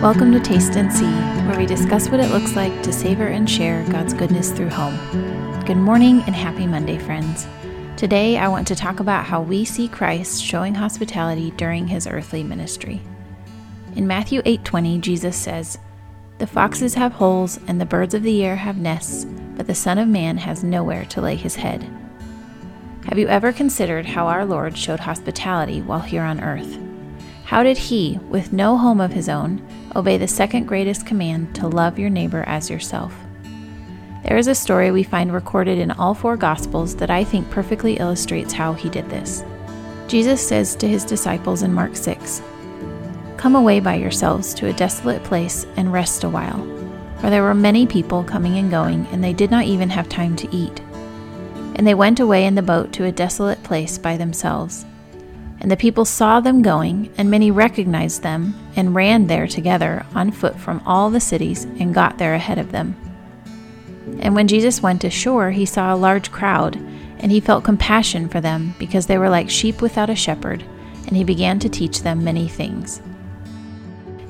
Welcome to Taste and See, where we discuss what it looks like to savor and share God's goodness through home. Good morning and happy Monday, friends. Today I want to talk about how we see Christ showing hospitality during his earthly ministry. In Matthew 8:20, Jesus says, "The foxes have holes and the birds of the air have nests, but the Son of man has nowhere to lay his head." Have you ever considered how our Lord showed hospitality while here on earth? How did he, with no home of his own, obey the second greatest command to love your neighbor as yourself? There is a story we find recorded in all four Gospels that I think perfectly illustrates how he did this. Jesus says to his disciples in Mark 6 Come away by yourselves to a desolate place and rest a while. For there were many people coming and going, and they did not even have time to eat. And they went away in the boat to a desolate place by themselves. And the people saw them going, and many recognized them, and ran there together on foot from all the cities, and got there ahead of them. And when Jesus went ashore, he saw a large crowd, and he felt compassion for them, because they were like sheep without a shepherd, and he began to teach them many things.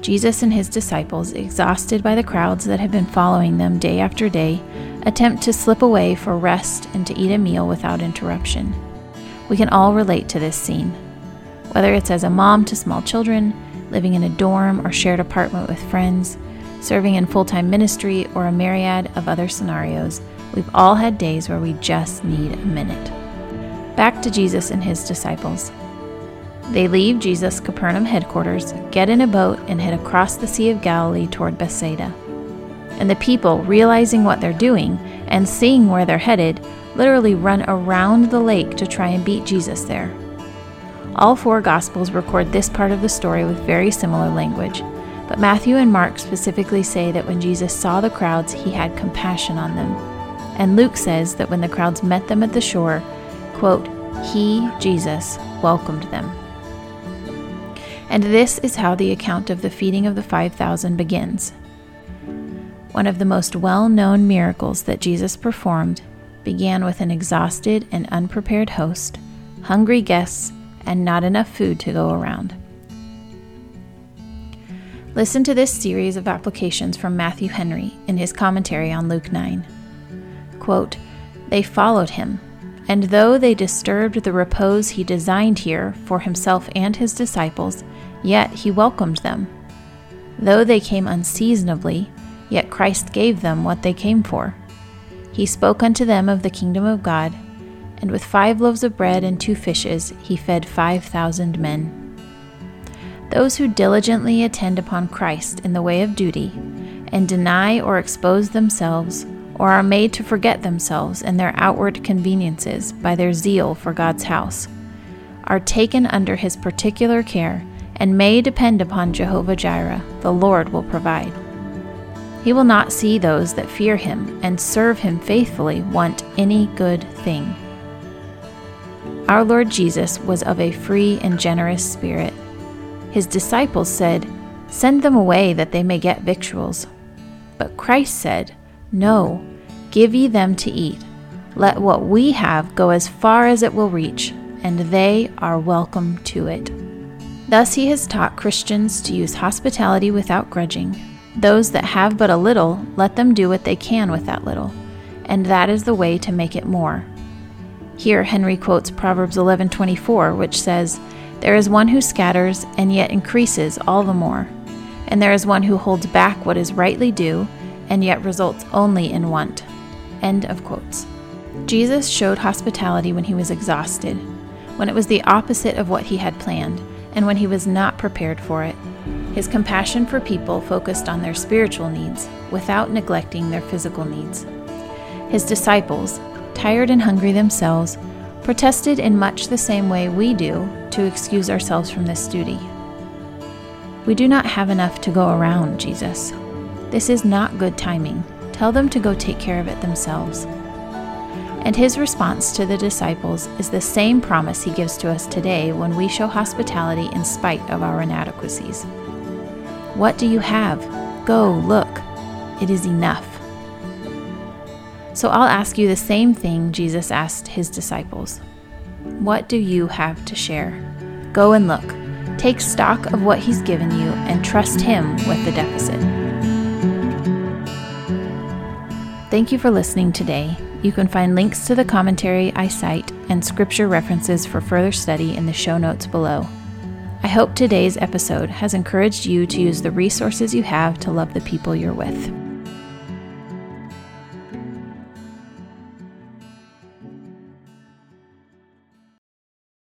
Jesus and his disciples, exhausted by the crowds that had been following them day after day, attempt to slip away for rest and to eat a meal without interruption. We can all relate to this scene whether it's as a mom to small children, living in a dorm or shared apartment with friends, serving in full time ministry, or a myriad of other scenarios, we've all had days where we just need a minute. Back to Jesus and his disciples. They leave Jesus' Capernaum headquarters, get in a boat, and head across the Sea of Galilee toward Bethsaida. And the people, realizing what they're doing and seeing where they're headed, literally run around the lake to try and beat Jesus there. All four Gospels record this part of the story with very similar language, but Matthew and Mark specifically say that when Jesus saw the crowds, he had compassion on them. And Luke says that when the crowds met them at the shore, quote, he, Jesus, welcomed them. And this is how the account of the feeding of the 5,000 begins. One of the most well known miracles that Jesus performed began with an exhausted and unprepared host, hungry guests, and not enough food to go around. Listen to this series of applications from Matthew Henry in his commentary on Luke 9. Quote, They followed him, and though they disturbed the repose he designed here for himself and his disciples, yet he welcomed them. Though they came unseasonably, yet Christ gave them what they came for. He spoke unto them of the kingdom of God and with five loaves of bread and two fishes he fed five thousand men. Those who diligently attend upon Christ in the way of duty, and deny or expose themselves, or are made to forget themselves and their outward conveniences by their zeal for God's house, are taken under his particular care and may depend upon Jehovah Jireh, the Lord will provide. He will not see those that fear him and serve him faithfully want any good thing. Our Lord Jesus was of a free and generous spirit. His disciples said, Send them away that they may get victuals. But Christ said, No, give ye them to eat. Let what we have go as far as it will reach, and they are welcome to it. Thus he has taught Christians to use hospitality without grudging. Those that have but a little, let them do what they can with that little, and that is the way to make it more. Here Henry quotes Proverbs 11:24, which says, "There is one who scatters and yet increases all the more, and there is one who holds back what is rightly due and yet results only in want." End of quotes. Jesus showed hospitality when he was exhausted, when it was the opposite of what he had planned, and when he was not prepared for it. His compassion for people focused on their spiritual needs without neglecting their physical needs. His disciples, tired and hungry themselves, protested in much the same way we do to excuse ourselves from this duty. We do not have enough to go around, Jesus. This is not good timing. Tell them to go take care of it themselves. And his response to the disciples is the same promise he gives to us today when we show hospitality in spite of our inadequacies. What do you have? Go, look. It is enough. So I'll ask you the same thing Jesus asked his disciples What do you have to share? Go and look. Take stock of what He's given you and trust Him with the deficit. Thank you for listening today. You can find links to the commentary I cite and scripture references for further study in the show notes below. I hope today's episode has encouraged you to use the resources you have to love the people you're with.